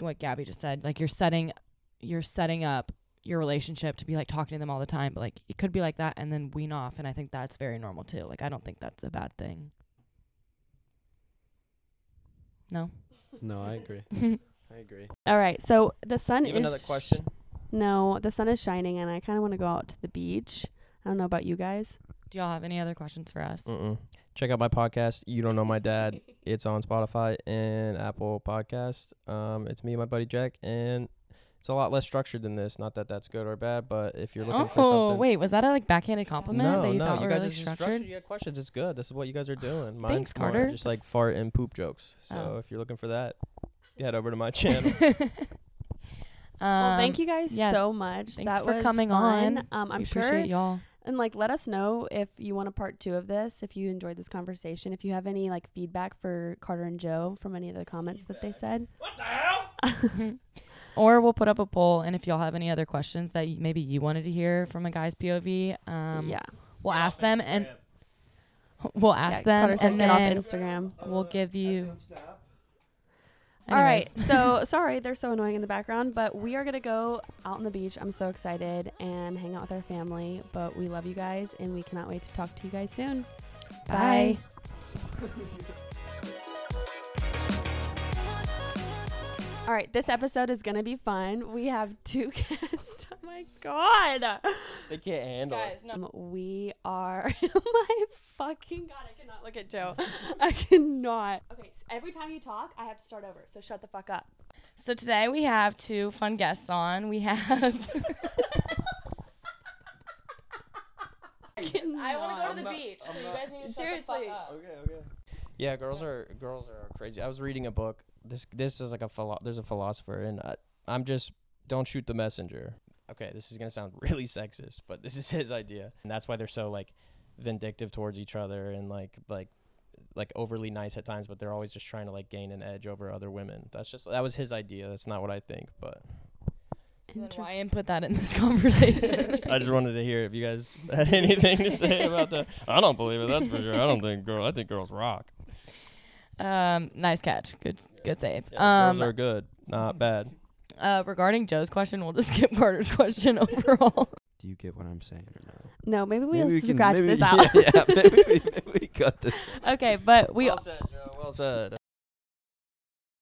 what Gabby just said, like you're setting you're setting up your relationship to be like talking to them all the time, but like it could be like that and then wean off and I think that's very normal too. Like I don't think that's a bad thing. No. no, I agree. [laughs] I agree. All right, so the sun you is another question? No, the sun is shining and I kind of want to go out to the beach. I don't know about you guys. Do y'all have any other questions for us? Mm-mm. Check out my podcast. You don't know my dad. [laughs] it's on Spotify and Apple Podcast. Um, it's me and my buddy Jack, and it's a lot less structured than this. Not that that's good or bad, but if you're looking for something. Oh, wait, was that a like backhanded compliment no, that you no, thought you were guys really are just structured? You got questions. It's good. This is what you guys are doing. Mine's Thanks, more Carter. Just like fart and poop jokes. So Oh. if you're looking for that, head over to my [laughs] channel. well, thank Um, you guys yeah, so much. thanks that for was coming fun. on. Um, I'm we sure appreciate y'all. and like let us know if you want a part 2 of this, if you enjoyed this conversation, if you have any like feedback for Carter and Joe from any of the comments that they said. [laughs] or we'll put up a poll, and if y'all have any other questions that y- maybe you wanted to hear from a guy's POV, um, yeah. we'll ask them, and [laughs] we'll ask yeah, them, Carter said and get off then Instagram. we'll give you. All right. Anyways. So [laughs] sorry, they're so annoying in the background, but we are gonna go out on the beach. I'm so excited and hang out with our family. But we love you guys, and we cannot wait to talk to you guys soon. Bye. [laughs] All right, this episode is gonna be fun. We have two [laughs] guests. Oh my god. they can't handle it. Um, we are. [laughs] my fucking god! I cannot look at Joe. I [laughs] cannot. Okay, so every time you talk, I have to start over. So shut the fuck up. So today we have two fun guests on. We have. I want to go to the beach, so you guys need to shut the fuck up. Okay, okay. Yeah, girls are girls are crazy. I was reading a book. This this is like a philo- there's a philosopher, and I, I'm just don't shoot the messenger. Okay, this is gonna sound [laughs] really sexist, but this is his idea, and that's why they're so like vindictive towards each other and like like like overly nice at times, but they're always just trying to like gain an edge over other women. That's just that was his idea. That's not what I think, but So then why input that in this [laughs] conversation? [laughs] I just wanted to hear if you guys had anything to say about that. I don't believe it. That's for sure. I don't think girl. I think girls rock. Um, nice catch. Good, good save. Yeah, um, girls are good, not bad. uh, regarding Joe's question, we'll just [laughs] skip Carter's question [laughs] overall. Do you get what I'm saying or no? No, maybe we'll Maybe we can- scratch maybe- this [laughs] out. Yeah, yeah maybe, we- maybe we cut this. okay, but we well said, Joe. Well said.